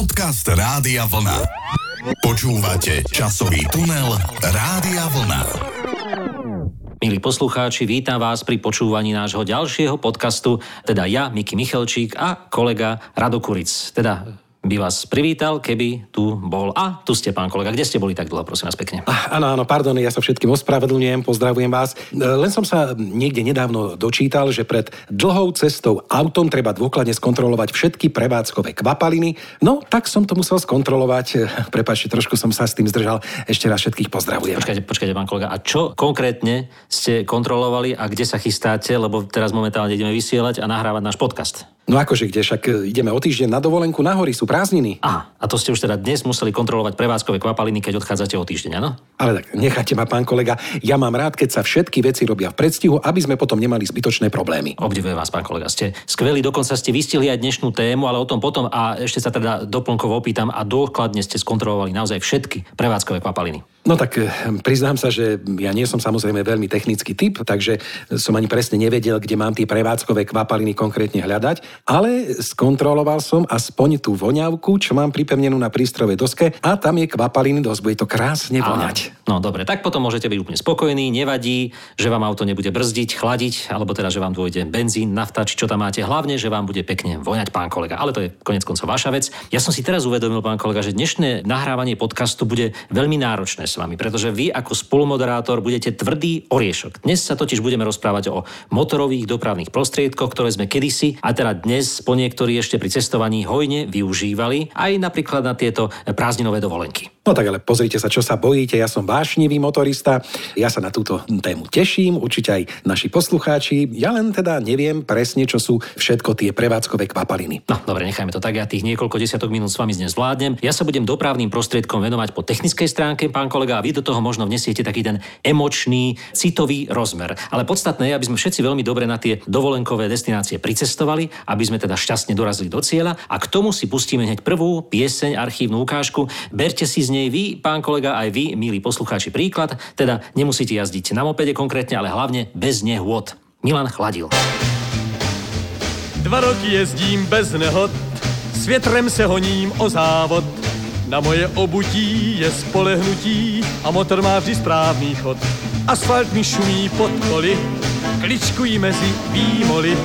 Podcast Rádia Vlna. Počúvate časový tunel Rádia Vlna. Milí poslucháči, vítam vás pri počúvaní nášho ďalšieho podcastu, teda ja, Miki Michalčík a kolega Rado Kuric. Teda by vás privítal, keby tu bol. A tu ste, pán kolega. Kde ste boli tak dlho, prosím vás pekne? Ah, áno, áno, pardon, ja sa všetkým ospravedlňujem, pozdravujem vás. E, len som sa niekde nedávno dočítal, že pred dlhou cestou autom treba dôkladne skontrolovať všetky prevádzkové kvapaliny. No, tak som to musel skontrolovať. E, Prepačte, trošku som sa s tým zdržal. Ešte raz všetkých pozdravujem. Počkajte, počkajte, pán kolega. A čo konkrétne ste kontrolovali a kde sa chystáte? Lebo teraz momentálne ideme vysielať a nahrávať náš podcast. No akože kde, však e, ideme o týždeň na dovolenku na hory, sú prázdniny. Aha, a to ste už teda dnes museli kontrolovať prevádzkové kvapaliny, keď odchádzate o týždeň, áno? Ale tak necháte ma, pán kolega, ja mám rád, keď sa všetky veci robia v predstihu, aby sme potom nemali zbytočné problémy. Obdivujem vás, pán kolega. Ste skvelí, dokonca ste vystihli aj dnešnú tému, ale o tom potom a ešte sa teda doplnkovo opýtam a dôkladne ste skontrolovali naozaj všetky prevádzkové kvapaliny. No tak eh, priznám sa, že ja nie som samozrejme veľmi technický typ, takže som ani presne nevedel, kde mám tie prevádzkové kvapaliny konkrétne hľadať, ale skontroloval som aspoň tú voňavku, čo mám pripevnenú na prístrojovej doske a tam je kvapaliny dosť, bude to krásne voňať. No dobre, tak potom môžete byť úplne spokojní, nevadí, že vám auto nebude brzdiť, chladiť, alebo teda, že vám dôjde benzín, nafta, či čo tam máte, hlavne, že vám bude pekne voňať, pán kolega. Ale to je konec koncov vaša vec. Ja som si teraz uvedomil, pán kolega, že dnešné nahrávanie podcastu bude veľmi náročné s vami, pretože vy ako spolumoderátor budete tvrdý oriešok. Dnes sa totiž budeme rozprávať o motorových dopravných prostriedkoch, ktoré sme kedysi a teda dnes po niektorí ešte pri cestovaní hojne využívali aj napríklad na tieto prázdninové dovolenky. No tak ale pozrite sa, čo sa bojíte, ja som vášnivý motorista, ja sa na túto tému teším, určite aj naši poslucháči, ja len teda neviem presne, čo sú všetko tie prevádzkové kvapaliny. No, dobre, nechajme to tak, ja tých niekoľko desiatok minút s vami dnes zvládnem. Ja sa budem dopravným prostriedkom venovať po technickej stránke, pán kolega, a vy do toho možno vnesiete taký ten emočný, citový rozmer. Ale podstatné je, aby sme všetci veľmi dobre na tie dovolenkové destinácie pricestovali, aby sme teda šťastne dorazili do cieľa a k tomu si pustíme hneď prvú pieseň, archívnu ukážku. Berte si z nej vy, pán kolega, aj vy, milí poslucháči, príklad, teda nemusíte jazdiť na mopede konkrétne, ale hlavne bez nehôd. Milan Chladil. Dva roky jezdím bez nehod, s větrem se honím o závod. Na moje obutí je spolehnutí a motor má vždy správný chod. Asfalt mi šumí pod koly, kličkují mezi výmoly.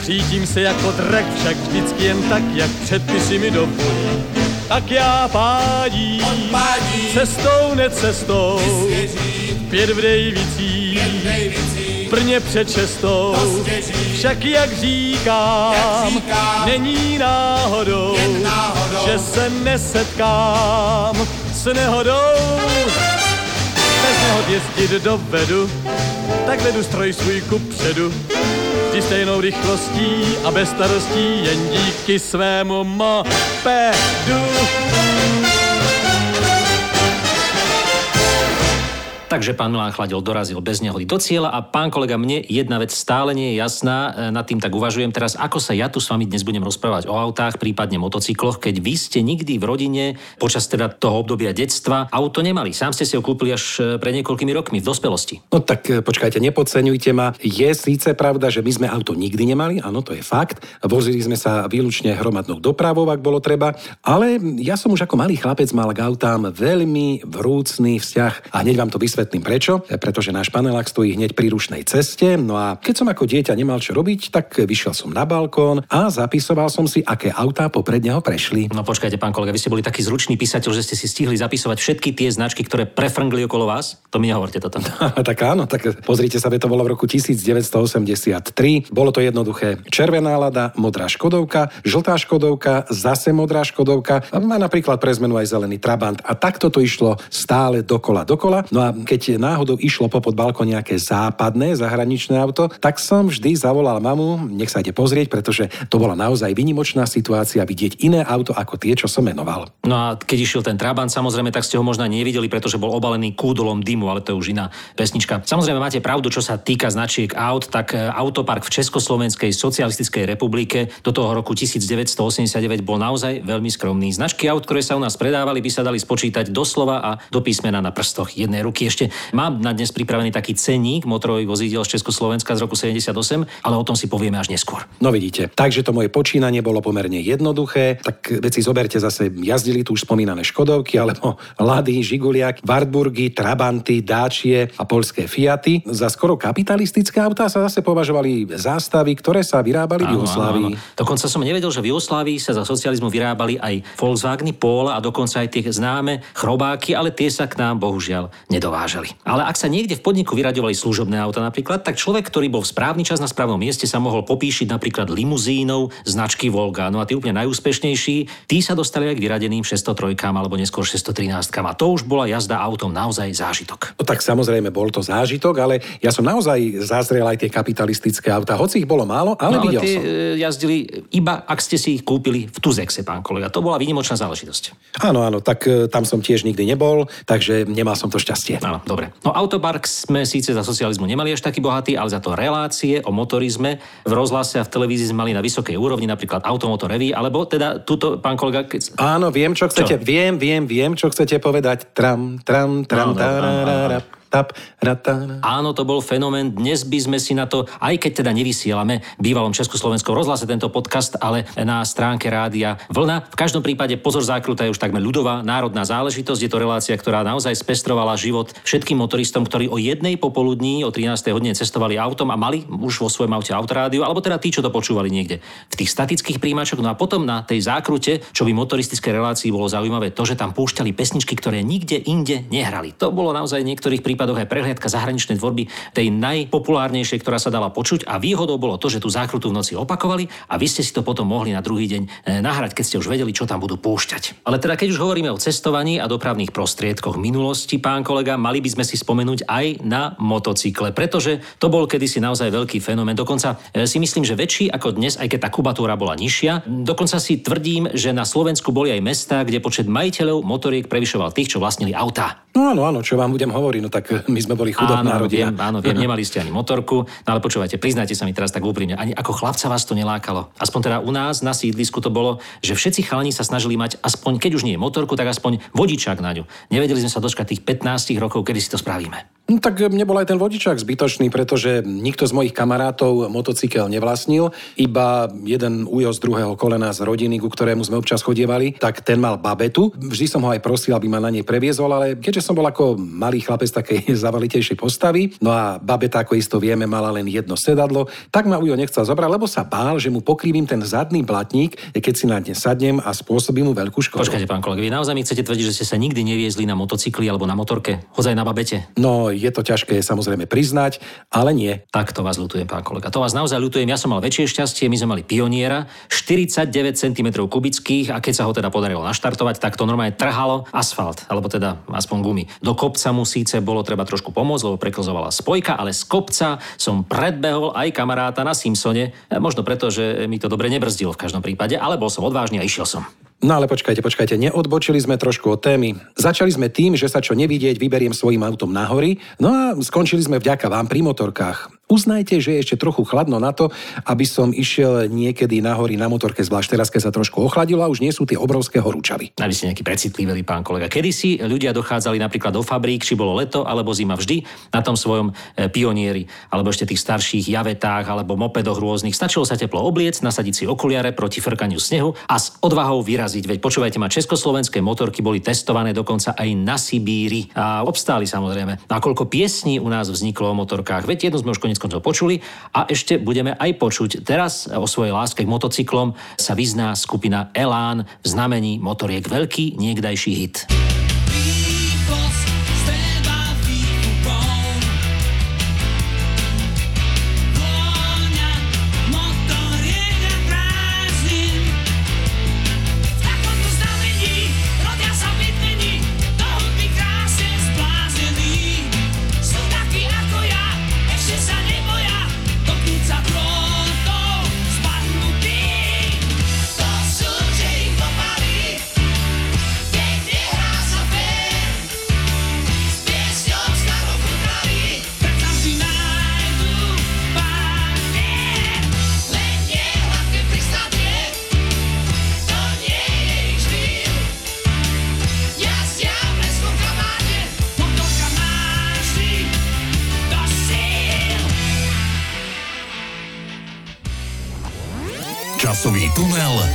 Přítím se jako drak, však vždycky jen tak, jak předpisy mi dovolí. Tak já pádím, Odpádím. cestou necestou, pět v Dejvicích, Brně před svěřím. však jak říkám, Jak říkám, není náhodou, náhodou. že se nesetkám s nehodou. Bez nehod jezdit dovedu, tak vedu stroj svůj ku předu. Vždy stejnou rychlostí a bez starostí, jen díky svému mopedu. Takže pán Milan Chladil dorazil bez nehody do cieľa a pán kolega, mne jedna vec stále nie je jasná, e, nad tým tak uvažujem teraz, ako sa ja tu s vami dnes budem rozprávať o autách, prípadne motocykloch, keď vy ste nikdy v rodine počas teda toho obdobia detstva auto nemali. Sám ste si ho kúpili až e, pred niekoľkými rokmi v dospelosti. No tak e, počkajte, nepodceňujte ma. Je síce pravda, že my sme auto nikdy nemali, áno, to je fakt. Vozili sme sa výlučne hromadnou dopravou, ak bolo treba, ale ja som už ako malý chlapec mal k autám veľmi vrúcný vzťah a hneď vám to vysvetlím prečo. E, Pretože náš panelák stojí hneď pri rušnej ceste, no a keď som ako dieťa nemal čo robiť, tak vyšiel som na balkón a zapisoval som si, aké autá popred neho prešli. No počkajte, pán kolega, vy ste boli taký zručný písateľ, že ste si stihli zapisovať všetky tie značky, ktoré prefrngli okolo vás? To mi nehovorte toto. tak áno, tak pozrite sa, to bolo v roku 1983. Bolo to jednoduché. Červená lada, modrá škodovka, žltá škodovka, zase modrá škodovka a napríklad pre zmenu aj zelený trabant. A takto to išlo stále dokola, dokola. No a keď náhodou išlo popod balkón nejaké západné zahraničné auto, tak som vždy zavolal mamu, nech sa ide pozrieť, pretože to bola naozaj vynimočná situácia vidieť iné auto ako tie, čo som menoval. No a keď išiel ten Trabant, samozrejme, tak ste ho možno nevideli, pretože bol obalený kúdolom dymu, ale to je už iná pesnička. Samozrejme, máte pravdu, čo sa týka značiek aut, tak e, autopark v Československej socialistickej republike do toho roku 1989 bol naozaj veľmi skromný. Značky aut, ktoré sa u nás predávali, by sa dali spočítať doslova a do písmena na prstoch jednej ruky. Ešte Ešte mám na dnes pripravený taký cenník motorových vozidel z Československa z roku 78, ale o tom si povieme až neskôr. No vidíte, takže to moje počínanie bolo pomerne jednoduché, tak veci zoberte zase, jazdili tu už spomínané Škodovky, alebo Lady, Žiguliak, Wartburgy, Trabanty, Dáčie a polské Fiaty. Za skoro kapitalistické autá sa zase považovali zástavy, ktoré sa vyrábali v Jugoslávii. Dokonca som nevedel, že v Jugoslávii sa za socializmu vyrábali aj Volkswageny, Polo a dokonca aj tie známe chrobáky, ale tie sa k nám bohužiaľ nedovážali. Ale ak sa niekde v podniku vyraďovali služobné auta napríklad, tak človek, ktorý bol v správny čas na správnom mieste, sa mohol popíšiť napríklad limuzínou značky Volga. No a tí úplne najúspešnejší, tí sa dostali aj k vyradeným 603 alebo neskôr 613. A to už bola jazda autom naozaj zážitok. No tak samozrejme bol to zážitok, ale ja som naozaj zazrel aj tie kapitalistické auta, hoci ich bolo málo, ale, No, ale videl tie som. e, jazdili iba, ak ste si ich kúpili v Tuzexe, pán kolega. To bola výnimočná záležitosť. Áno, áno, tak e, tam som tiež nikdy nebol, takže nemal som to šťastie. Áno, dobre. No autopark sme síce za socializmu nemali až taký bohatý, ale za to relácie o motorizme v rozhlase a v televízii sme mali na vysokej úrovni, napríklad Automotor Revy, alebo teda túto, pán kolega, keď... Áno, viem, čo chcete, viem, viem, viem, čo chcete povedať. Tram, tram, tram, Áno, áno, tararara, tap, ratana. Áno, to bol fenomén. Dnes by sme si na to, aj keď teda nevysielame bývalom Československom rozhlase tento podcast, ale na stránke rádia Vlna. V každom prípade pozor zákruta je už takmer ľudová národná záležitosť. Je to relácia, ktorá naozaj spestrovala život všetkým motoristom, ktorí o jednej popoludní, o 13. hodine cestovali autom a mali už vo svojom aute autorádiu, alebo teda tí, čo to počúvali niekde v tých statických príjimačoch. No a potom na tej zákrute, čo by motoristickej relácii bolo zaujímavé, to, že tam púšťali pesničky, ktoré nikde inde nehrali. To bolo naozaj v niektorých prípadoch aj prehliadka zahraničnej tvorby tej najpopulárnejšej, ktorá sa dala počuť a výhodou bolo to, že tú zákrutu v noci opakovali a vy ste si to potom mohli na druhý deň e, nahrať, keď ste už vedeli, čo tam budú púšťať. Ale teda keď už hovoríme o cestovaní a dopravných prostriedkoch minulosti, pán kolega, mali by sme si spomenúť aj na motocykle, pretože to bol kedysi naozaj veľký fenomén. Dokonca e, si myslím, že väčší ako dnes, aj keď tá kubatúra bola nižšia. Dokonca si tvrdím, že na Slovensku boli aj mestá, kde počet majiteľov motoriek prevyšoval tých, čo vlastnili autá. No áno, áno, čo vám budem hovoriť, no tak my sme boli chudobná áno, rodina. viem, áno, viem, nemali ste ani motorku, no ale počúvajte, priznajte sa mi teraz tak úprimne, ani ako chlapca vás to nelákalo. Aspoň teda u nás na sídlisku to bolo, že všetci chalani sa snažili mať aspoň, keď už nie motorku, tak aspoň vodičák na ňu. Nevedeli sme sa dočkať tých 15 rokov, kedy si to spravíme. No, tak mne bol aj ten vodičák zbytočný, pretože nikto z mojich kamarátov motocykel nevlastnil, iba jeden ujo z druhého kolena z rodiny, ku ktorému sme občas chodievali, tak ten mal babetu. Vždy som ho aj prosil, aby ma na nej previezol, ale keďže som bol ako malý chlapec takej zavalitejšej postavy, no a babeta, ako isto vieme, mala len jedno sedadlo, tak ma ujo nechcel zobrať, lebo sa bál, že mu pokrývim ten zadný blatník, keď si na ne sadnem a spôsobím mu veľkú škodu. Počkajte, pán kolega, vy naozaj mi chcete tvrdiť, že ste sa nikdy neviezli na motocykli alebo na motorke, hodzaj na babete? No, je to ťažké samozrejme priznať, ale nie. Tak to vás ľutujem, pán kolega. To vás naozaj ľutujem. Ja som mal väčšie šťastie, my sme mali pioniera, 49 cm kubických a keď sa ho teda podarilo naštartovať, tak to normálne trhalo asfalt, alebo teda aspoň gumy. Do kopca mu síce bolo treba trošku pomôcť, lebo preklzovala spojka, ale z kopca som predbehol aj kamaráta na Simpsone, e, možno preto, že mi to dobre nebrzdilo v každom prípade, ale bol som odvážny a išiel som. No ale počkajte, počkajte, neodbočili sme trošku od témy. Začali sme tým, že sa čo nevidieť vyberiem svojim autom na hory, no a skončili sme vďaka vám pri motorkách. Uznajte, že je ešte trochu chladno na to, aby som išiel niekedy na hory na motorke, zvlášť teraz, keď sa trošku ochladilo a už nie sú tie obrovské horúčavy. A vy ste nejaký precitlivý pán kolega. Kedy si ľudia dochádzali napríklad do fabrík, či bolo leto alebo zima vždy na tom svojom e, pionieri, alebo ešte tých starších javetách alebo mopedoch rôznych. Stačilo sa teplo obliec, nasadiť si okuliare proti frkaniu snehu a s odvahou vyraziť. Veď počúvajte ma, československé motorky boli testované dokonca aj na Sibíri a obstáli samozrejme. A koľko piesní u nás vzniklo o motorkách. Veď jednu sme už konec koncov počuli a ešte budeme aj počuť. Teraz o svojej láske k motocyklom sa vyzná skupina Elán v znamení motoriek veľký niekdajší hit.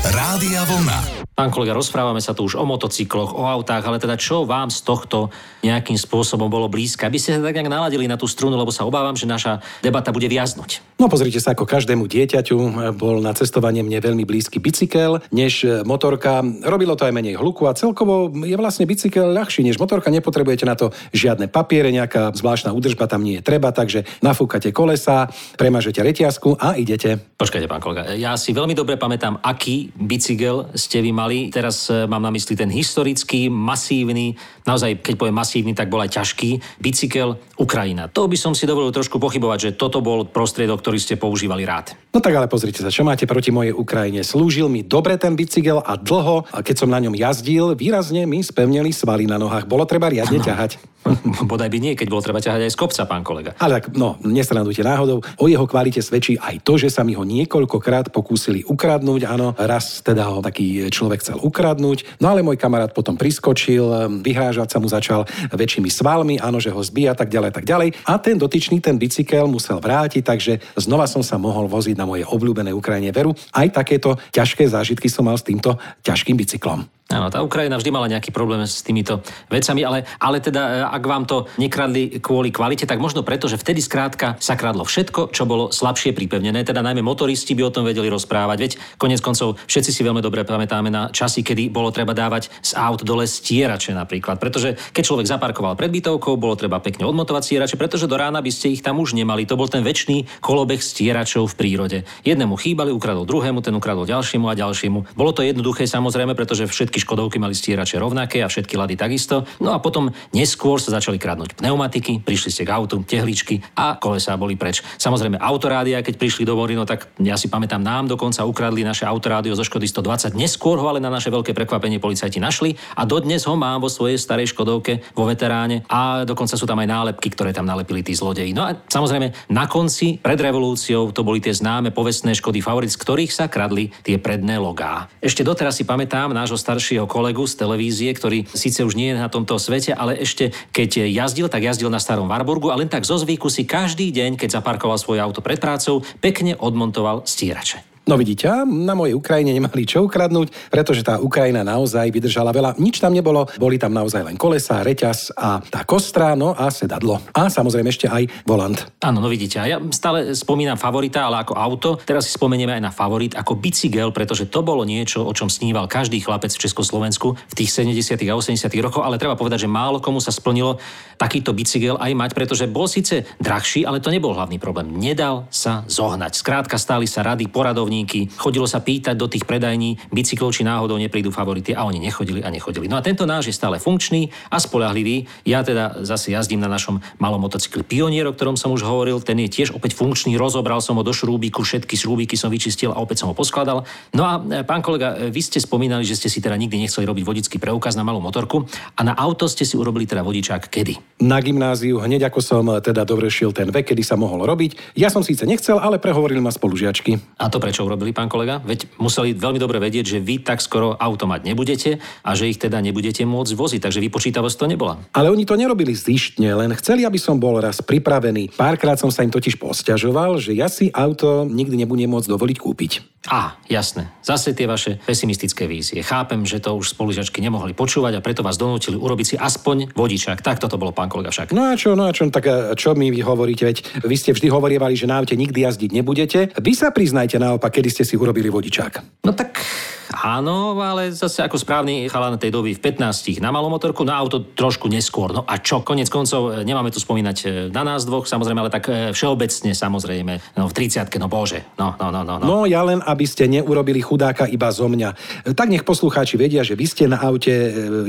Rádia Vlna. Pán kolega, rozprávame sa tu už o motocykloch, o autách, ale teda čo vám z tohto nejakým spôsobom bolo blízke? Aby ste sa tak nejak naladili na tú strunu, lebo sa obávam, že naša debata bude viaznuť. No pozrite sa, ako každému dieťaťu e, bol na cestovanie mne veľmi blízky bicykel, než e, motorka. Robilo to aj menej hluku a celkovo je vlastne bicykel ľahší než motorka. Nepotrebujete na to žiadne papiere, nejaká zvláštna údržba tam nie je treba, takže nafúkate kolesa, premažete reťazku a idete. Počkajte, pán kolega, ja si veľmi dobre pamätám, aký bicykel ste vy mali. Teraz e, mám na mysli ten historický, masívny, naozaj, keď poviem masívny, tak bol aj ťažký, bicykel Ukrajina. To by som si dovolil trošku pochybovať, že toto bol prostriedok, ktorý ste používali rád. No tak ale pozrite sa, čo máte proti mojej Ukrajine. Slúžil mi dobre ten bicykel a dlho, a keď som na ňom jazdil, výrazne mi spevnili svaly na nohách. Bolo treba riadne ťahať. Bodaj by nie, keď bolo treba ťahať aj z kopca, pán kolega. Ale tak, no, nesranujte náhodou. O jeho kvalite svedčí aj to, že sa mi ho niekoľkokrát pokúsili ukradnúť. Áno, raz teda ho taký človek chcel ukradnúť. No ale môj kamarát potom priskočil, vyhrážať sa mu začal väčšími svalmi, áno, že ho zbíja, tak ďalej, tak ďalej. A ten dotyčný, ten bicykel musel vrátiť, takže znova som sa mohol voziť na moje obľúbené Ukrajine veru. Aj takéto ťažké zážitky som mal s týmto ťažkým bicyklom. Áno, tá Ukrajina vždy mala nejaký problém s týmito vecami, ale, ale teda, e, ak vám to nekradli kvôli kvalite, tak možno preto, že vtedy skrátka sa kradlo všetko, čo bolo slabšie pripevnené. Teda najmä motoristi by o tom vedeli rozprávať. Veď konec koncov všetci si veľmi dobre pamätáme na časy, kedy bolo treba dávať z aut dole stierače napríklad. Pretože keď človek zaparkoval pred bytovkou, bolo treba pekne odmontovať stierače, pretože do rána by ste ich tam už nemali. To bol ten väčší kolobeh stieračov v prírode. Jednému chýbali, ukradol druhému, ten ukradol ďalšiemu a ďalšiemu. Bolo to jednoduché samozrejme, pretože všetky Škodovky mali stierače rovnaké a všetky lady takisto. No a potom neskôr sa začali kradnúť pneumatiky, prišli ste k autu, tehličky a kolesá boli preč. Samozrejme autorádia, keď prišli do Vorino, tak ja si pamätám, nám dokonca ukradli naše autorádio zo Škody 120. Neskôr ho ale na naše veľké prekvapenie policajti našli a dodnes ho mám vo svojej starej Škodovke vo veteráne a dokonca sú tam aj nálepky, ktoré tam nalepili tí zlodeji. No a samozrejme na konci pred revolúciou to boli tie známe povestné Škody Favorit, z ktorých sa kradli tie predné logá. Ešte doteraz si pamätám nášho staršieho kolegu z televízie, ktorý síce už nie je na tomto svete, ale ešte keď jazdil, tak jazdil na starom Warburgu a len tak zo zvyku si každý deň, keď zaparkoval svoje auto pred prácou, pekne odmontoval stierače. No vidíte, na mojej Ukrajine nemali čo ukradnúť, pretože tá Ukrajina naozaj vydržala veľa. Nič tam nebolo, boli tam naozaj len kolesa, reťaz a tá kostra, no a sedadlo. A samozrejme ešte aj volant. Áno, no vidíte, ja stále spomínam favorita, ale ako auto. Teraz si spomenieme aj na favorit ako bicykel, pretože to bolo niečo, o čom sníval každý chlapec v Československu v tých 70. a 80. rokoch, ale treba povedať, že málo komu sa splnilo takýto bicykel aj mať, pretože bol síce drahší, ale to nebol hlavný problém. Nedal sa zohnať. Skrátka stáli sa rady, poradovníky, chodilo sa pýtať do tých predajní bicyklov, či náhodou neprídu favority a oni nechodili a nechodili. No a tento náš je stále funkčný a spolahlivý. Ja teda zase jazdím na našom malom motocykli Pionier, o ktorom som už hovoril, ten je tiež opäť funkčný, rozobral som ho do šrúbiku, všetky šrúbiky som vyčistil a opäť som ho poskladal. No a e, pán kolega, e, vy ste spomínali, že ste si teda nikdy nechceli robiť vodický preukaz na malú motorku a na auto ste si urobili teda vodičák kedy? Na gymnáziu, hneď ako som teda dovršil ten vek, kedy sa mohol robiť. Ja som síce nechcel, ale prehovorili ma spolužiačky. A to prečo urobili, pán kolega? Veď museli veľmi dobre vedieť, že vy tak skoro automat nebudete a že ich teda nebudete môcť voziť, takže vypočítavosť to nebola. Ale oni to nerobili zištne, len chceli, aby som bol raz pripravený. Párkrát som sa im totiž posťažoval, že ja si auto nikdy nebudem môcť dovoliť kúpiť. Á, jasné. Zase tie vaše pesimistické vízie. Chápem, že to už spolužiačky nemohli počúvať a preto vás donútili urobiť si aspoň vodičák. Tak toto bolo, pán kolega však. No a čo, no a čo, tak a čo mi hovoríte? Veď vy ste vždy hovorievali, že na aute nikdy jazdiť nebudete. Vy sa priznajte naopak, kedy ste si urobili vodičák. No tak áno, ale zase ako správny chalan tej doby v 15 na malú motorku, na auto trošku neskôr. No a čo, konec koncov, e, nemáme tu spomínať e, na nás dvoch, samozrejme, ale tak e, všeobecne, samozrejme, no v 30 no bože, no, no, no, no. no. No ja len, aby ste neurobili chudáka iba zo mňa. Tak nech poslucháči vedia, že vy ste na aute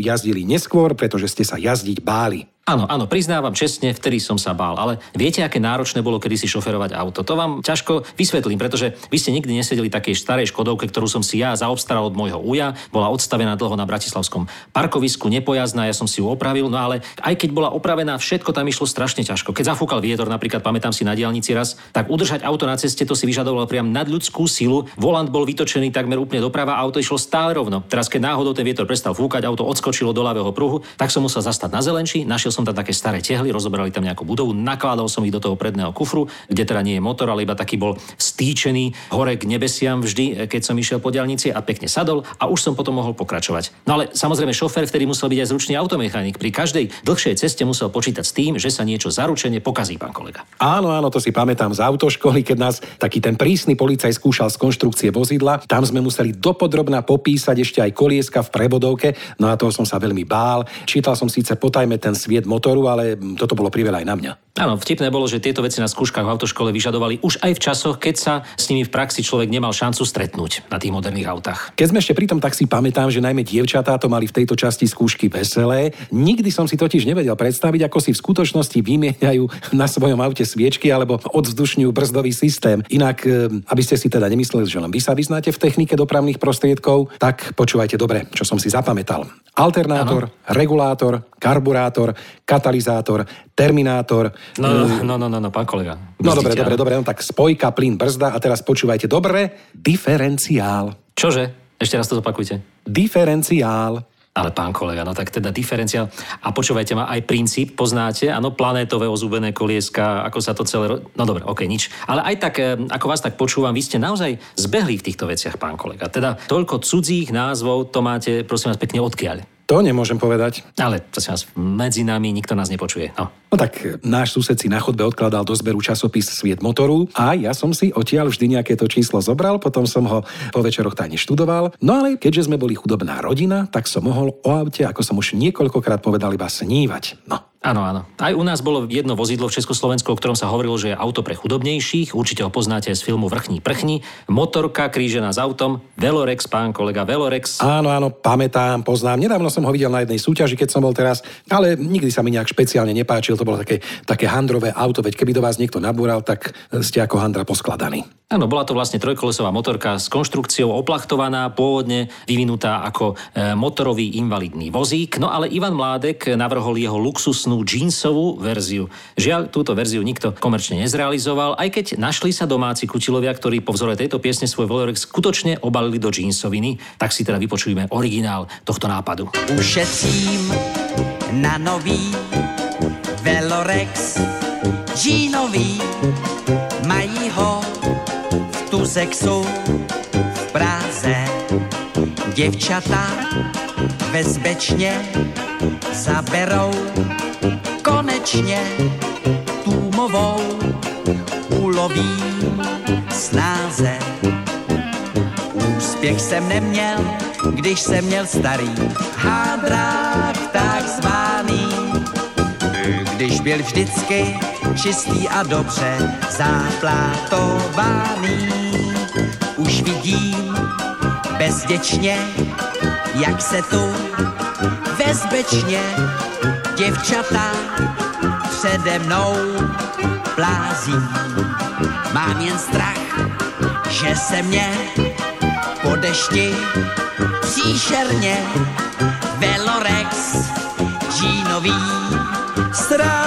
jazdili neskôr, pretože ste sa jazdiť báli. Áno, áno, priznávam čestne, vtedy som sa bál, ale viete, aké náročné bolo kedysi šoferovať auto? To vám ťažko vysvetlím, pretože vy ste nikdy nesedeli takej starej škodovke, ktorú som si ja zaobstaral od môjho uja, bola odstavená dlho na bratislavskom parkovisku, nepojazná, ja som si ju opravil, no ale aj keď bola opravená, všetko tam išlo strašne ťažko. Keď zafúkal vietor, napríklad pamätám si na diálnici raz, tak udržať auto na ceste to si vyžadovalo priam nadľudskú silu. Volant bol vytočený takmer úplne doprava, auto išlo stále rovno. Teraz keď náhodou ten vietor prestal fúkať, auto odskočilo do ľavého pruhu, tak som musel zastať na zelenči, našiel našiel som tam také staré tehly, rozobrali tam nejakú budovu, nakladal som ich do toho predného kufru, kde teda nie je motor, ale iba taký bol stýčený hore k nebesiam vždy, keď som išiel po diaľnici a pekne sadol a už som potom mohol pokračovať. No ale samozrejme šofér vtedy musel byť aj zručný automechanik. Pri každej dlhšej ceste musel počítať s tým, že sa niečo zaručene pokazí, pán kolega. Áno, áno, to si pamätám z autoškoly, keď nás taký ten prísny policaj skúšal z konštrukcie vozidla. Tam sme museli dopodrobná popísať ešte aj kolieska v prebodovke, no a toho som sa veľmi bál. Čítal som síce potajme ten sviet motoru, ale toto bolo priveľa aj na mňa. Áno, vtipné bolo, že tieto veci na skúškach v autoškole vyžadovali už aj v časoch, keď sa s nimi v praxi človek nemal šancu stretnúť na tých moderných autách. Keď sme ešte pri tom, tak si pamätám, že najmä dievčatá to mali v tejto časti skúšky veselé. Nikdy som si totiž nevedel predstaviť, ako si v skutočnosti vymieňajú na svojom aute sviečky alebo odzdušňujú brzdový systém. Inak, e, aby ste si teda nemysleli, že len vy sa vyznáte v technike dopravných prostriedkov, tak počúvajte dobre, čo som si zapamätal. Alternátor, ano. regulátor, karburátor, katalizátor, terminátor. No, no, no, no, no pán kolega. No dobre, dobre, dobre, no tak spojka, plyn, brzda a teraz počúvajte dobre, diferenciál. Čože? Ešte raz to zopakujte. Diferenciál. Ale pán kolega, no tak teda diferenciál. A počúvajte ma, aj princíp poznáte, áno, planétové ozúbené kolieska, ako sa to celé... Ro... No dobre, ok, nič. Ale aj tak, eh, ako vás tak počúvam, vy ste naozaj zbehli v týchto veciach, pán kolega. Teda toľko cudzích názvov, to máte, prosím vás, pekne odkiaľ. To nemôžem povedať. Ale, prosím vás, medzi nami nikto nás nepočuje. No. No tak e, náš sused si na chodbe odkladal do zberu časopis Sviet motoru a ja som si odtiaľ vždy nejaké to číslo zobral, potom som ho po večeroch tajne študoval. No ale keďže sme boli chudobná rodina, tak som mohol o aute, ako som už niekoľkokrát povedal, iba snívať. No. Áno, áno. Aj u nás bolo jedno vozidlo v Československu, o ktorom sa hovorilo, že je auto pre chudobnejších. Určite ho poznáte z filmu Vrchní prchni. Motorka krížená s autom. Velorex, pán kolega Velorex. Áno, áno, pamätám, poznám. Nedávno som ho videl na jednej súťaži, keď som bol teraz, ale nikdy sa mi nejak špeciálne nepáčil. To bolo také, také handrové auto, veď keby do vás niekto nabúral, tak ste ako handra poskladaní. Áno, bola to vlastne trojkolesová motorka s konštrukciou oplachtovaná, pôvodne vyvinutá ako e, motorový invalidný vozík. No ale Ivan Mládek navrhol jeho luxusnú jeansovú verziu. Žiaľ, túto verziu nikto komerčne nezrealizoval, aj keď našli sa domáci kutilovia, ktorí po vzore tejto piesne svoj Velorex skutočne obalili do jeansoviny, tak si teda vypočujeme originál tohto nápadu. Ušetřím na nový Velorex Jeanový Mají ho v Tuzexu v Praze Děvčata bezpečně zaberou konečně tůmovou ulovím snáze Úspěch jsem neměl, když jsem měl starý hádrák takzvaný. Když byl vždycky čistý a dobře záplatovaný. Už vidím bezděčně, jak se tu bezpečně děvčata přede mnou plází. Mám jen strach, že se mě po dešti příšerně Velorex Jeanový srazí.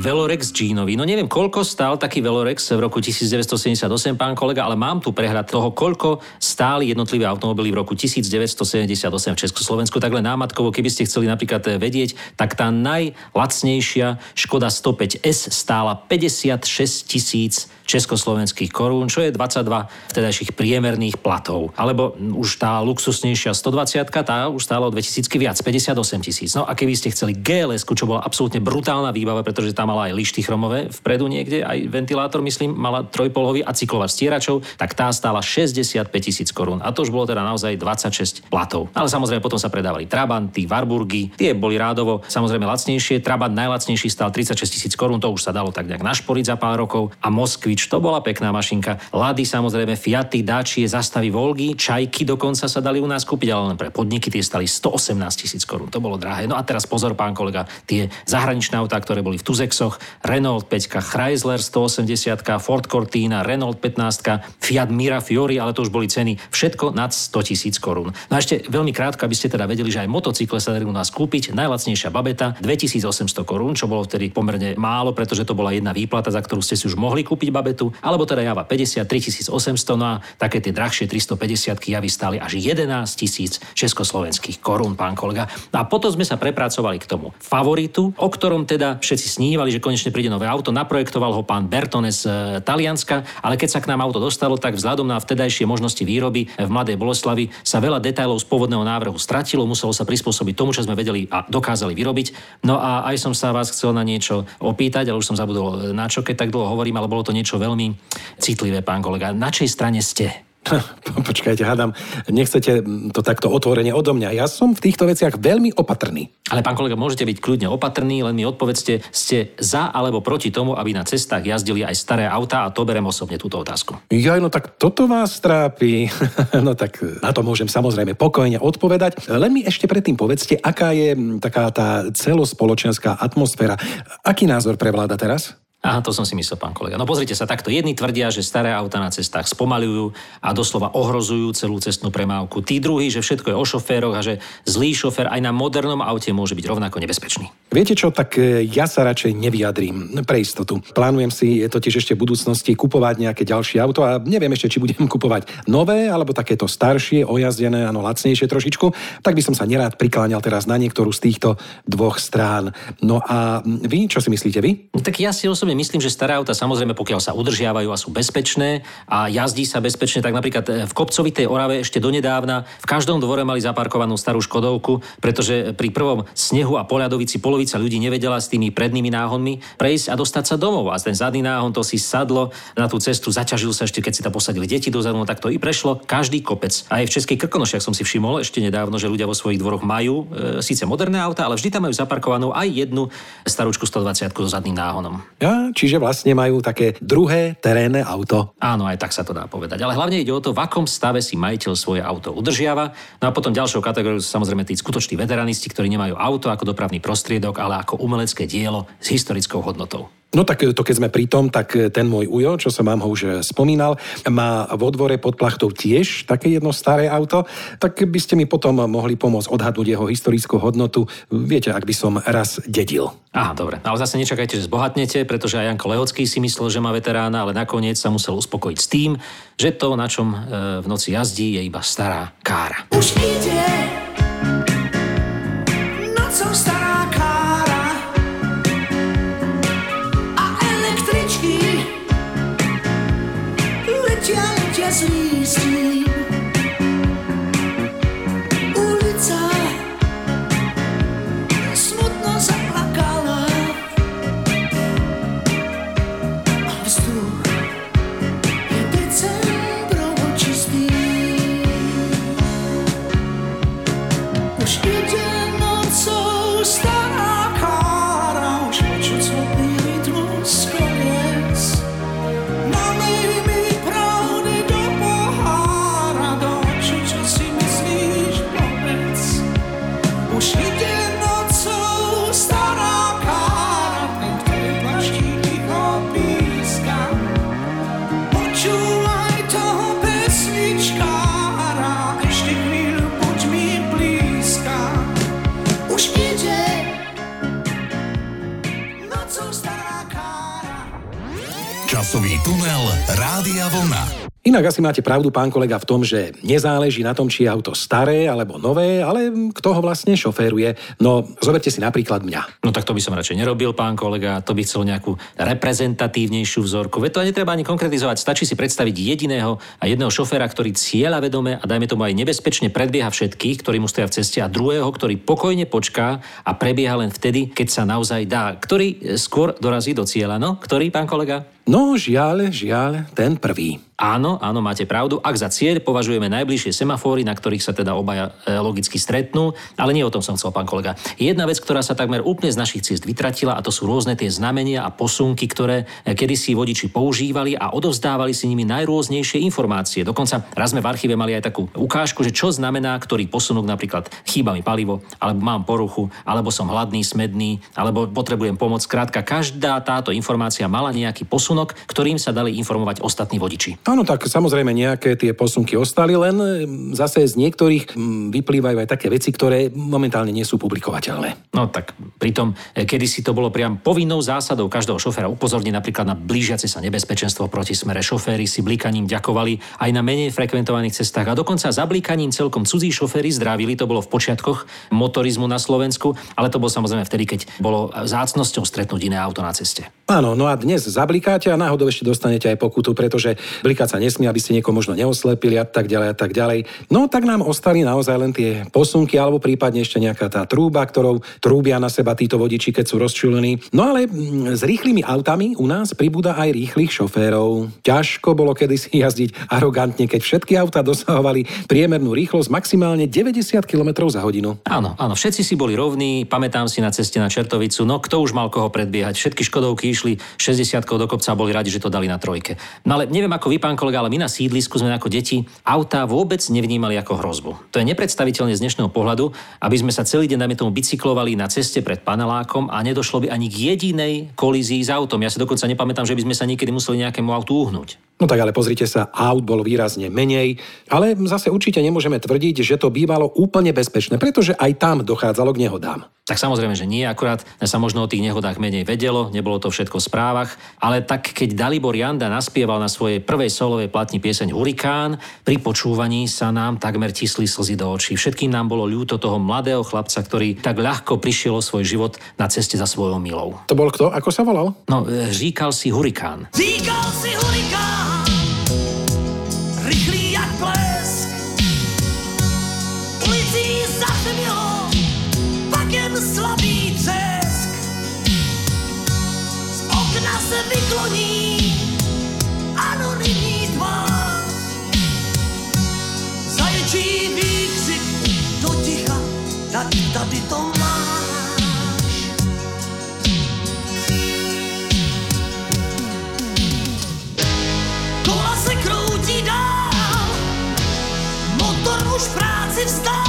Velorex Jeanovi. No neviem, koľko stál taký Velorex v roku 1978, pán kolega, ale mám tu prehľad toho, koľko stáli jednotlivé automobily v roku 1978 v Československu. Takhle námatkovo, keby ste chceli napríklad vedieť, tak tá najlacnejšia Škoda 105S stála 56 tisíc československých korún, čo je 22 vtedajších priemerných platov. Alebo už tá luxusnejšia 120 tá už stála o 2000 viac, 58 tisíc. No a keby ste chceli GLS, čo bola absolútne brutálna výbava, pretože tam mala aj lišty chromové vpredu niekde, aj ventilátor, myslím, mala trojpolový a cyklovač stieračov, tak tá stála 65 tisíc korún. A to už bolo teda naozaj 26 platov. Ale samozrejme potom sa predávali Trabanty, Warburgy, tie boli rádovo samozrejme lacnejšie. Trabant najlacnejší stal 36 tisíc korún, to už sa dalo tak nejak našporiť za pár rokov. A Moskvič, to bola pekná mašinka. Lady samozrejme, Fiaty, Dačie, zastavy Volgy, Čajky dokonca sa dali u nás kúpiť, ale len pre podniky tie stali 118 tisíc korún. To bolo drahé. No a teraz pozor, pán kolega, tie zahraničné autá, ktoré boli v Tuzexoch, Renault 5, Chrysler 180, Ford Cortina, Renault 15, Fiat Mira Fiori, ale to už boli ceny všetko nad 100 tisíc korún. No a ešte veľmi krátko, aby ste teda vedeli, že aj motocykle sa dali u nás kúpiť. Najlacnejšia babeta 2800 korún, čo bolo vtedy pomerne málo, pretože to bola jedna výplata, za ktorú ste si už mohli kúpiť babetu diabetu, alebo teda Java 50, 3800, no a také tie drahšie 350 javy stáli až 11 tisíc československých korún, pán kolega. A potom sme sa prepracovali k tomu favoritu, o ktorom teda všetci snívali, že konečne príde nové auto. Naprojektoval ho pán Bertone z e, Talianska, ale keď sa k nám auto dostalo, tak vzhľadom na vtedajšie možnosti výroby v Mladej Boleslavi sa veľa detailov z pôvodného návrhu stratilo, muselo sa prispôsobiť tomu, čo sme vedeli a dokázali vyrobiť. No a aj som sa vás chcel na niečo opýtať, ale už som zabudol na čo, keď tak dlho hovorím, ale bolo to niečo veľmi citlivé, pán kolega. Na čej strane ste? Počkajte, hádam, nechcete to takto otvorene odo mňa. Ja som v týchto veciach veľmi opatrný. Ale pán kolega, môžete byť kľudne opatrný, len mi odpovedzte, ste za alebo proti tomu, aby na cestách jazdili aj staré autá a to berem osobne túto otázku. Ja, no tak toto vás trápi. no tak na to môžem samozrejme pokojne odpovedať. Len mi ešte predtým povedzte, aká je taká tá celospoločenská atmosféra. Aký názor prevláda teraz? Aha, to som si myslel, pán kolega. No pozrite sa, takto jedni tvrdia, že staré auta na cestách spomalujú a doslova ohrozujú celú cestnú premávku. Tí druhí, že všetko je o šoféroch a že zlý šofér aj na modernom aute môže byť rovnako nebezpečný. Viete čo, tak e, ja sa radšej nevyjadrím pre istotu. Plánujem si totiž ešte v budúcnosti kupovať nejaké ďalšie auto a neviem ešte, či budem kupovať nové alebo takéto staršie, ojazdené, áno, lacnejšie trošičku. Tak by som sa nerád prikláňal teraz na niektorú z týchto dvoch strán. No a vy, čo si myslíte vy? Tak ja si osobne myslím, že staré auta samozrejme, pokiaľ sa udržiavajú a sú bezpečné a jazdí sa bezpečne, tak napríklad e, v kopcovitej Orave ešte donedávna v každom dvore mali zaparkovanú starú Škodovku, pretože pri prvom snehu a poľadovici polovica ľudí nevedela s tými prednými náhonmi prejsť a dostať sa domov. A ten zadný náhon to si sadlo na tú cestu, zaťažil sa ešte, keď si tam posadili deti dozadu, no tak to i prešlo každý kopec. Aj v Českej Krkonošiach som si všimol ešte nedávno, že ľudia vo svojich dvoroch majú e, síce moderné auta, ale vždy tam majú zaparkovanú aj jednu starúčku 120 so zadným náhonom. Ja, čiže vlastne majú také druhé terénne auto. Áno, aj tak sa to dá povedať. Ale hlavne ide o to, v akom stave si majiteľ svoje auto udržiava. No a potom ďalšou kategóriou sú samozrejme tí skutoční veteranisti, ktorí nemajú auto ako dopravný prostriedok, ale ako umelecké dielo s historickou hodnotou. No tak to keď sme pri tom, tak ten môj ujo, čo som vám ho už spomínal, má vo dvore pod plachtou tiež také jedno staré auto, tak by ste mi potom mohli pomôcť odhadnúť jeho historickú hodnotu. Viete, ak by som raz dedil. Aha, dobre. Ale zase nečakajte, že zbohatnete, pretože aj Janko Lehocký si myslel, že má veterána, ale nakoniec sa musel uspokojiť s tým, že to, na čom e, v noci jazdí, je iba stará kára. Už ide nocou stará sweet. Inak asi máte pravdu, pán kolega, v tom, že nezáleží na tom, či je auto staré alebo nové, ale kto ho vlastne šoféruje. No, zoberte si napríklad mňa. No tak to by som radšej nerobil, pán kolega, to by chcel nejakú reprezentatívnejšiu vzorku. Veď to ani netreba ani konkretizovať, stačí si predstaviť jediného a jedného šoféra, ktorý cieľa vedome a dajme tomu aj nebezpečne predbieha všetkých, ktorí mu stoja v ceste a druhého, ktorý pokojne počká a prebieha len vtedy, keď sa naozaj dá. Ktorý skôr dorazí do cieľa, no? Ktorý, pán kolega? No, žiaľ, žiaľ, ten prvý. Áno, áno, máte pravdu. Ak za cieľ považujeme najbližšie semafóry, na ktorých sa teda obaja e, logicky stretnú, ale nie o tom som chcel, pán kolega. Jedna vec, ktorá sa takmer úplne z našich ciest vytratila, a to sú rôzne tie znamenia a posunky, ktoré e, kedysi vodiči používali a odovzdávali si nimi najrôznejšie informácie. Dokonca raz sme v archíve mali aj takú ukážku, že čo znamená ktorý posunok, napríklad chýba mi palivo, alebo mám poruchu, alebo som hladný, smedný, alebo potrebujem pomoc. Krátka, každá táto informácia mala nejaký posunok ktorým sa dali informovať ostatní vodiči. Áno, tak samozrejme nejaké tie posunky ostali, len mm, zase z niektorých mm, vyplývajú aj také veci, ktoré momentálne nie sú publikovateľné. No tak pritom, e, kedysi to bolo priam povinnou zásadou každého šoféra upozorniť napríklad na blížiace sa nebezpečenstvo proti smere. Šoféry si blikaním ďakovali aj na menej frekventovaných cestách a dokonca za blikaním celkom cudzí šoféry zdravili, to bolo v počiatkoch motorizmu na Slovensku, ale to bolo samozrejme vtedy, keď bolo zácnosťou stretnúť iné auto na ceste. Áno, no a dnes zablikáte a náhodou ešte dostanete aj pokutu, pretože blikať sa nesmie, aby ste niekoho možno neoslepili a tak ďalej a tak ďalej. No tak nám ostali naozaj len tie posunky alebo prípadne ešte nejaká tá trúba, ktorou trúbia na seba títo vodiči, keď sú rozčulení. No ale mm, s rýchlymi autami u nás pribúda aj rýchlych šoférov. Ťažko bolo kedysi jazdiť arogantne, keď všetky auta dosahovali priemernú rýchlosť maximálne 90 km za hodinu. Áno, áno, všetci si boli rovní, pamätám si na ceste na Čertovicu, no kto už mal koho predbiehať, všetky Škodovky išli 60 do kopca a boli radi, že to dali na trojke. No ale neviem ako vy, pán kolega, ale my na sídlisku sme ako deti autá vôbec nevnímali ako hrozbu. To je nepredstaviteľne z dnešného pohľadu, aby sme sa celý deň, dajme tomu, bicyklovali na ceste pred panelákom a nedošlo by ani k jedinej kolízii s autom. Ja si dokonca nepamätám, že by sme sa niekedy museli nejakému autu uhnúť. No tak ale pozrite sa, aut bolo výrazne menej, ale zase určite nemôžeme tvrdiť, že to bývalo úplne bezpečné, pretože aj tam dochádzalo k nehodám. Tak samozrejme, že nie, akurát sa možno o tých nehodách menej vedelo, nebolo to všetko v správach, ale tak keď Dalibor Janda naspieval na svojej prvej solovej platni pieseň Hurikán, pri počúvaní sa nám takmer tisli slzy do očí. Všetkým nám bolo ľúto toho mladého chlapca, ktorý tak ľahko prišiel o svoj život na ceste za svojou milou. To bol kto? Ako sa volal? No, e, říkal si Hurikán. Říkal si hurikán, tady to máš. Kola se kroutí dál, motor už práci vstal,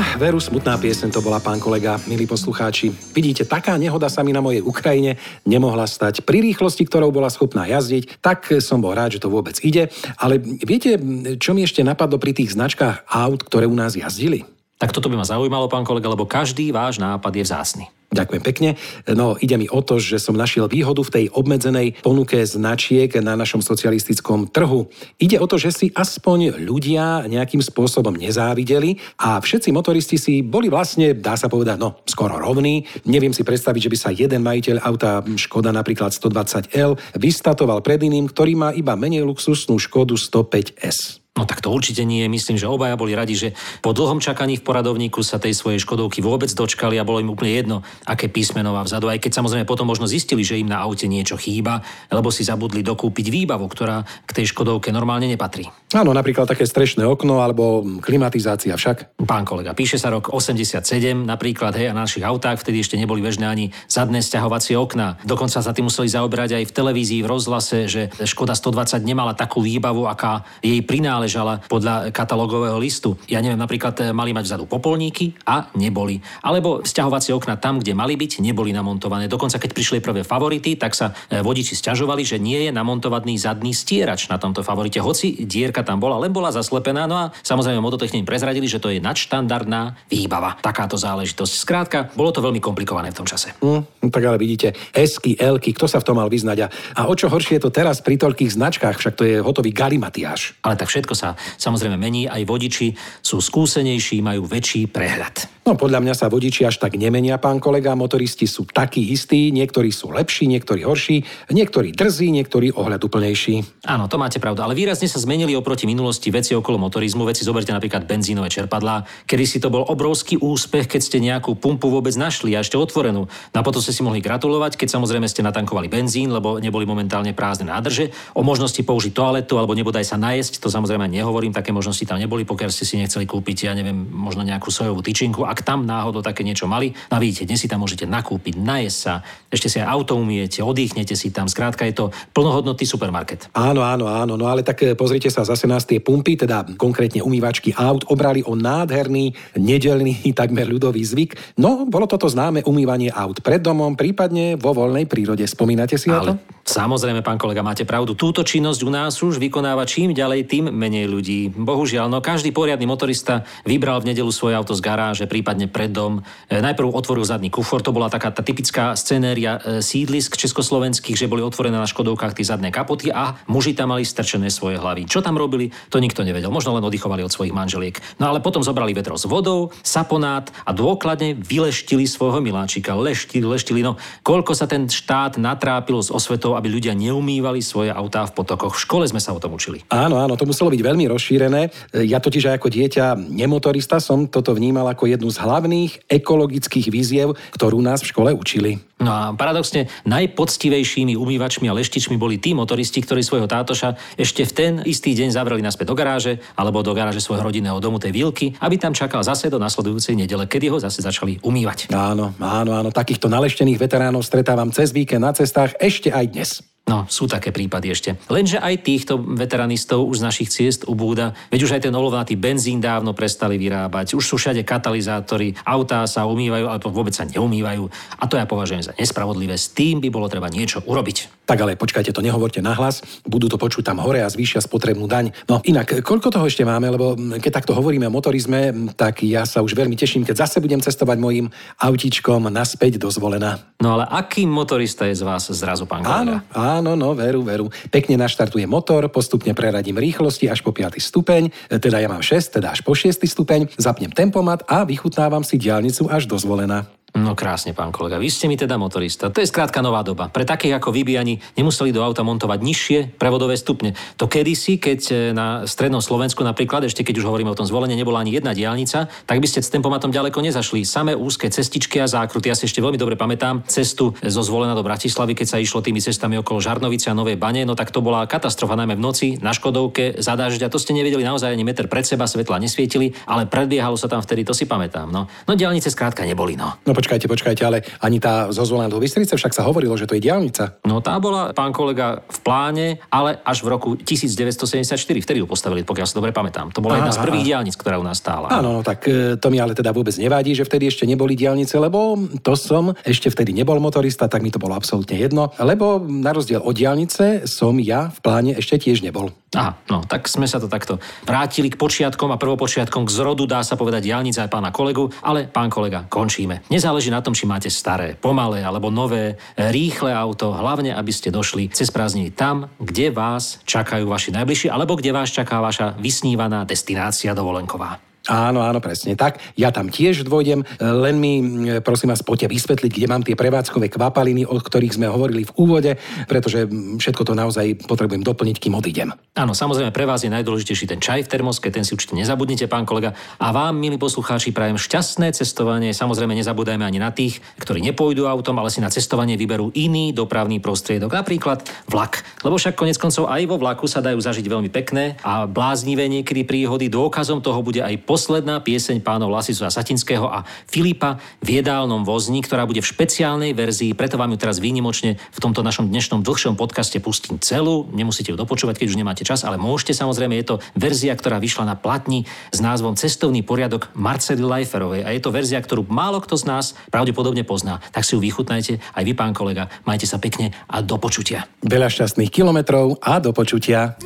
Ah, veru, smutná piesen to bola, pán kolega, milí poslucháči. Vidíte, taká nehoda sa mi na mojej Ukrajine nemohla stať. Pri rýchlosti, ktorou bola schopná jazdiť, tak som bol rád, že to vôbec ide. Ale viete, čo mi ešte napadlo pri tých značkách aut, ktoré u nás jazdili? Tak toto by ma zaujímalo, pán kolega, lebo každý váš nápad je vzácny. Ďakujem pekne. No, ide mi o to, že som našiel výhodu v tej obmedzenej ponuke značiek na našom socialistickom trhu. Ide o to, že si aspoň ľudia nejakým spôsobom nezávideli a všetci motoristi si boli vlastne, dá sa povedať, no, skoro rovní. Neviem si predstaviť, že by sa jeden majiteľ auta Škoda napríklad 120L vystatoval pred iným, ktorý má iba menej luxusnú Škodu 105S. No tak to určite nie. Myslím, že obaja boli radi, že po dlhom čakaní v poradovníku sa tej svojej Škodovky vôbec dočkali a bolo im úplne jedno, aké písmeno má vzadu. Aj keď samozrejme potom možno zistili, že im na aute niečo chýba, lebo si zabudli dokúpiť výbavu, ktorá k tej Škodovke normálne nepatrí. Áno, napríklad také strešné okno alebo klimatizácia však. Pán kolega, píše sa rok 87, napríklad, hej, a na našich autách vtedy ešte neboli bežné ani zadné sťahovacie okná. Dokonca sa tým museli zaoberať aj v televízii, v rozhlase, že Škoda 120 nemala takú výbavu, aká jej prináležala podľa katalógového listu. Ja neviem, napríklad eh, mali mať vzadu popolníky a neboli. Alebo sťahovacie okná tam, kde mali byť, neboli namontované. Dokonca keď prišli prvé favority, tak sa eh, vodiči sťažovali, že nie je namontovaný zadný stierač na tomto favorite. Hoci dierka tam bola, len bola zaslepená. No a samozrejme mototechnik prezradili, že to je nadštandardná výbava. Takáto záležitosť. Skrátka, bolo to veľmi komplikované v tom čase. No tak ale vidíte, esky, elky, kto sa v tom mal vyznať? A, a o čo horšie je to teraz pri toľkých značkách, však to je hotový galimatiáš. Ale tak všetko sa samozrejme mení, aj vodiči sú skúsenejší, majú väčší prehľad. No podľa mňa sa vodiči až tak nemenia, pán kolega. Motoristi sú takí istí, niektorí sú lepší, niektorí horší, niektorí drzí, niektorí ohľaduplnejší. Áno, to máte pravdu, ale výrazne sa zmenili oproti minulosti veci okolo motorizmu. Veci zoberte napríklad benzínové čerpadlá. Kedy si to bol obrovský úspech, keď ste nejakú pumpu vôbec našli a ešte otvorenú. Na potom ste si mohli gratulovať, keď samozrejme ste natankovali benzín, lebo neboli momentálne prázdne nádrže. O možnosti použiť toaletu alebo nebodaj sa najesť, to samozrejme nehovorím, také možnosti tam neboli, pokiaľ ste si nechceli kúpiť, ja neviem, možno nejakú sojovú tyčinku. Ak ak tam náhodou také niečo mali. No a vidíte, dnes si tam môžete nakúpiť, najesť sa, ešte si aj auto umiete, oddychnete si tam. Skrátka je to plnohodnotný supermarket. Áno, áno, áno, no ale tak e, pozrite sa, zase nás tie pumpy, teda konkrétne umývačky aut, obrali o nádherný, nedelný, takmer ľudový zvyk. No, bolo toto známe umývanie aut pred domom, prípadne vo voľnej prírode. Spomínate si na to? Ale samozrejme, pán kolega, máte pravdu. Túto činnosť u nás už vykonáva čím ďalej, tým menej ľudí. Bohužiaľ, no každý poriadny motorista vybral v nedelu svoje auto z garáže, prípadne pred dom. E, najprv otvoril zadný kufor, to bola taká tá typická scenéria e, sídlisk československých, že boli otvorené na škodovkách tie zadné kapoty a muži tam mali strčené svoje hlavy. Čo tam robili, to nikto nevedel. Možno len oddychovali od svojich manželiek. No ale potom zobrali vedro s vodou, saponát a dôkladne vyleštili svojho miláčika. Leštili, leštili. No, koľko sa ten štát natrápil s osvetou, aby ľudia neumývali svoje autá v potokoch. V škole sme sa o tom učili. Áno, áno, to muselo byť veľmi rozšírené. E, Ja totiž aj ako dieťa nemotorista som toto vnímal ako jednu z hlavných ekologických víziev, ktorú nás v škole učili. No a paradoxne najpoctivejšími umývačmi a leštičmi boli tí motoristi, ktorí svojho tátoša ešte v ten istý deň zavreli naspäť do garáže alebo do garáže svojho rodinného domu tej výlky, aby tam čakal zase do nasledujúcej nedele, kedy ho zase začali umývať. Áno, áno, áno, takýchto naleštených veteránov stretávam cez víkend na cestách ešte aj dnes. No, sú také prípady ešte. Lenže aj týchto veteranistov už z našich ciest ubúda. Veď už aj ten olovnatý benzín dávno prestali vyrábať. Už sú všade katalizátory, autá sa umývajú, alebo vôbec sa neumývajú. A to ja považujem za nespravodlivé. S tým by bolo treba niečo urobiť. Tak ale počkajte, to nehovorte nahlas, budú to počuť tam hore a zvýšia spotrebnú daň. No inak, koľko toho ešte máme, lebo keď takto hovoríme o motorizme, tak ja sa už veľmi teším, keď zase budem cestovať mojim autíčkom naspäť do zvolená. No ale aký motorista je z vás zrazu, pán Áno? Áno, no, veru, veru. Pekne naštartuje motor, postupne preradím rýchlosti až po 5. stupeň, e, teda ja mám 6, teda až po 6. stupeň, zapnem tempomat a vychutnávam si diálnicu až do zvolená. No krásne, pán kolega. Vy ste mi teda motorista. To je skrátka nová doba. Pre takých ako vy by ani nemuseli do auta montovať nižšie prevodové stupne. To kedysi, keď e, na strednom Slovensku napríklad, ešte keď už hovoríme o tom zvolenie, nebola ani jedna diálnica, tak by ste s tempomatom ďaleko nezašli. Samé úzke cestičky a zákruty. Ja si ešte veľmi dobre pamätám cestu zo zvolena do Bratislavy, keď sa išlo tými cestami okolo Žarnovice a Novej Bane, no tak to bola katastrofa najmä v noci na Škodovke za dažďa. To ste nevedeli naozaj ani meter pred seba, svetla nesvietili, ale predbiehalo sa tam vtedy, to si pamätám. No, no diálnice skrátka neboli, no. No počkajte, počkajte, ale ani tá zo zvolená do Bystrice však sa hovorilo, že to je diálnica. No tá bola, pán kolega, v pláne, ale až v roku 1974. Vtedy ju postavili, pokiaľ sa dobre pamätám. To bola jedna z Aha, prvých aha. diálnic, ktorá u nás stála. Áno, no tak e, to mi ale teda vôbec nevadí, že vtedy ešte neboli diálnice, lebo to som ešte vtedy nebol motorista, tak mi to bolo absolútne jedno, lebo na rozdiel od diálnice som ja v pláne ešte tiež nebol. Aha, no tak sme sa to takto vrátili k počiatkom a prvopočiatkom k zrodu, dá sa povedať diálnica aj pána kolegu, ale pán kolega, končíme. Nezáleží na tom, či máte staré, pomalé alebo nové, rýchle auto, hlavne aby ste došli cez prázdniny tam, kde vás čakajú vaši najbližší, alebo kde vás čaká vaša vysnívaná destinácia dovolenková. Áno, áno, presne tak. Ja tam tiež dôjdem, len mi, prosím vás, poďte vysvetliť, kde mám tie prevádzkové kvapaliny, o ktorých sme hovorili v úvode, pretože všetko to naozaj potrebujem doplniť, kým odídem. Áno, samozrejme pre vás je najdôležitejší ten čaj v termoske, ten si určite nezabudnite, pán kolega. A vám, milí poslucháči, prajem šťastné cestovanie. Samozrejme nezabúdajme ani na tých, ktorí nepôjdu autom, ale si na cestovanie vyberú iný dopravný prostriedok, napríklad vlak. Lebo však konec koncov aj vo vlaku sa dajú zažiť veľmi pekné a bláznivé niekedy príhody. Dôkazom toho bude aj posledná pieseň pánov Lasicu a Satinského a Filipa v jedálnom vozni, ktorá bude v špeciálnej verzii, preto vám ju teraz výnimočne v tomto našom dnešnom dlhšom podcaste pustím celú. Nemusíte ju dopočúvať, keď už nemáte čas, ale môžete samozrejme, je to verzia, ktorá vyšla na platni s názvom Cestovný poriadok Marcely Leiferovej a je to verzia, ktorú málo kto z nás pravdepodobne pozná. Tak si ju vychutnajte aj vy, pán kolega. Majte sa pekne a do počutia. Veľa šťastných kilometrov a do počutia.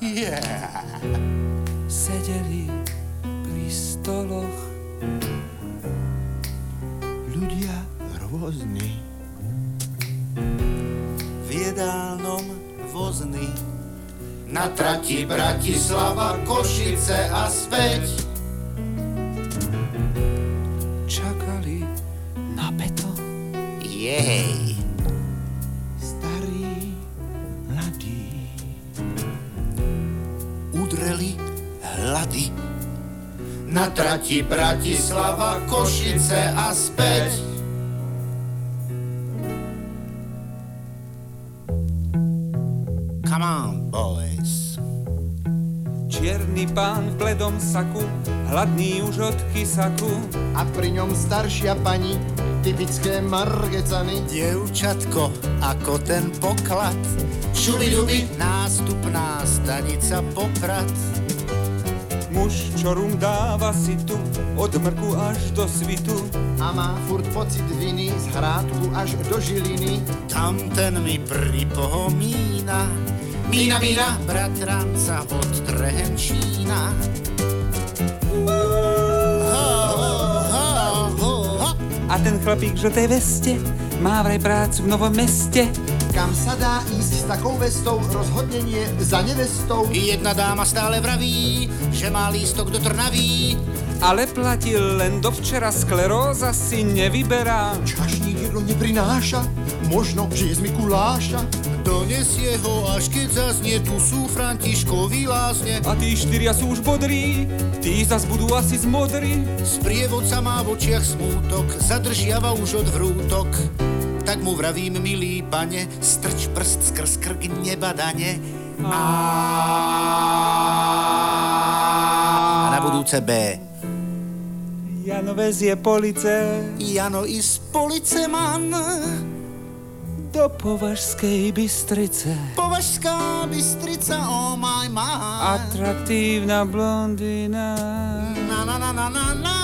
sedeli jedálnom vozni. Na trati Bratislava, Košice a späť. Čakali na beton. Jej. Starí, mladí. Udreli hlady. Na trati Bratislava, Košice a späť. Come on, boys. Čierny pán v bledom saku, hladný už od kysaku. A pri ňom staršia pani, typické margecany. Dievčatko, ako ten poklad. Šubidubi, nástupná stanica Poprad. Muž, čo rum dáva si tu, od mrku až do svitu. A má furt pocit viny z hrádku až do Žiliny. Tamten mi pripomína Mína, mína, bratranca od Trenčína. A ten chlapík v žltej veste má vraj prácu v novom meste. Kam sa dá ísť s takou vestou, rozhodnenie za nevestou. Jedna dáma stále vraví, že má lístok do Trnaví. Ale platil len do včera, skleróza si nevyberá. Čašník jedlo neprináša, možno, že je z Mikuláša. Donesie ho, až keď zaznie, tu sú Františkovi lázne. A tí štyria sú už bodrí, tí zas budú asi zmodrí. Sprievodca má v očiach smútok, zadržiava už od vrútok. Tak mu vravím, milý pane, strč prst skrz krk nebadane. A na budúce B. Jano vezie police Jano i z policeman, do Považskej Bystrice. Považská Bystrica, oh my my. Atraktívna blondína. Na na na na na na.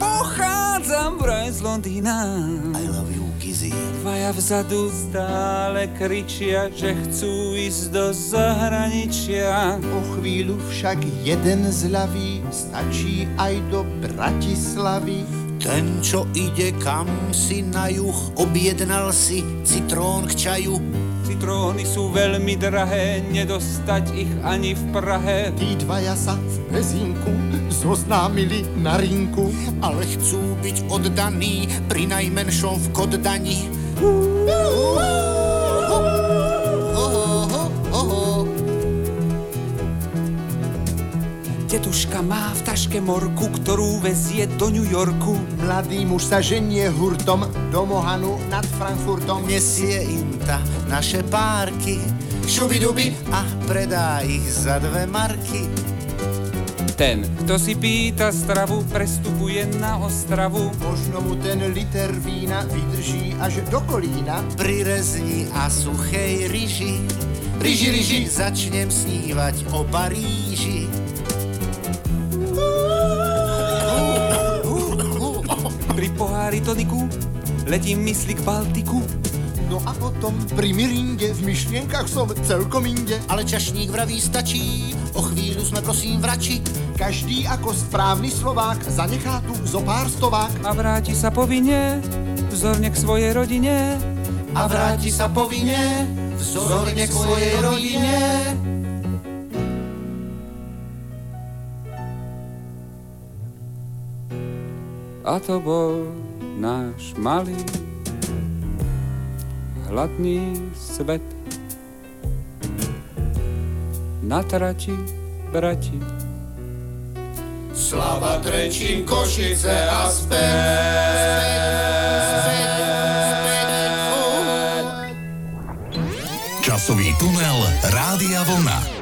Pochádzam vraj z Londýna. I love you, Kizzy. Dvaja vzadu stále kričia, že chcú ísť do zahraničia. Po chvíľu však jeden zľaví, stačí aj do Bratislavy. Ten, čo ide kam si na juh, objednal si citrón k čaju. Citróny sú veľmi drahé, nedostať ich ani v Prahe. Tí dvaja sa v Pezinku zoznámili na rinku. Ale chcú byť oddaní pri najmenšom v Koddani. Tetuška má v taške morku, ktorú vezie do New Yorku. Mladý muž sa ženie hurtom do Mohanu nad Frankfurtom. Nesie im ta naše párky, šubidubi a predá ich za dve marky. Ten, kto si pýta stravu, prestupuje na Ostravu. Možno mu ten liter vína vydrží až do kolína. Pri rezni a suchej ryži, ryži, ryži, začnem snívať o Paríži. Toniku letím mysli k Baltiku. No a potom pri Miringe v myšlienkach som celkom inde. Ale čašník vraví stačí, o chvíľu sme prosím vrači. Každý ako správny Slovák zanechá tu zo pár stovák. A vráti sa povinne, vzorne k svojej rodine. A vráti sa povinne, vzorne k svojej rodine. A to bol náš malý, hladný svet. Na trati, brati, Slava Trenčín, Košice a Časový tunel Rádia Vlna.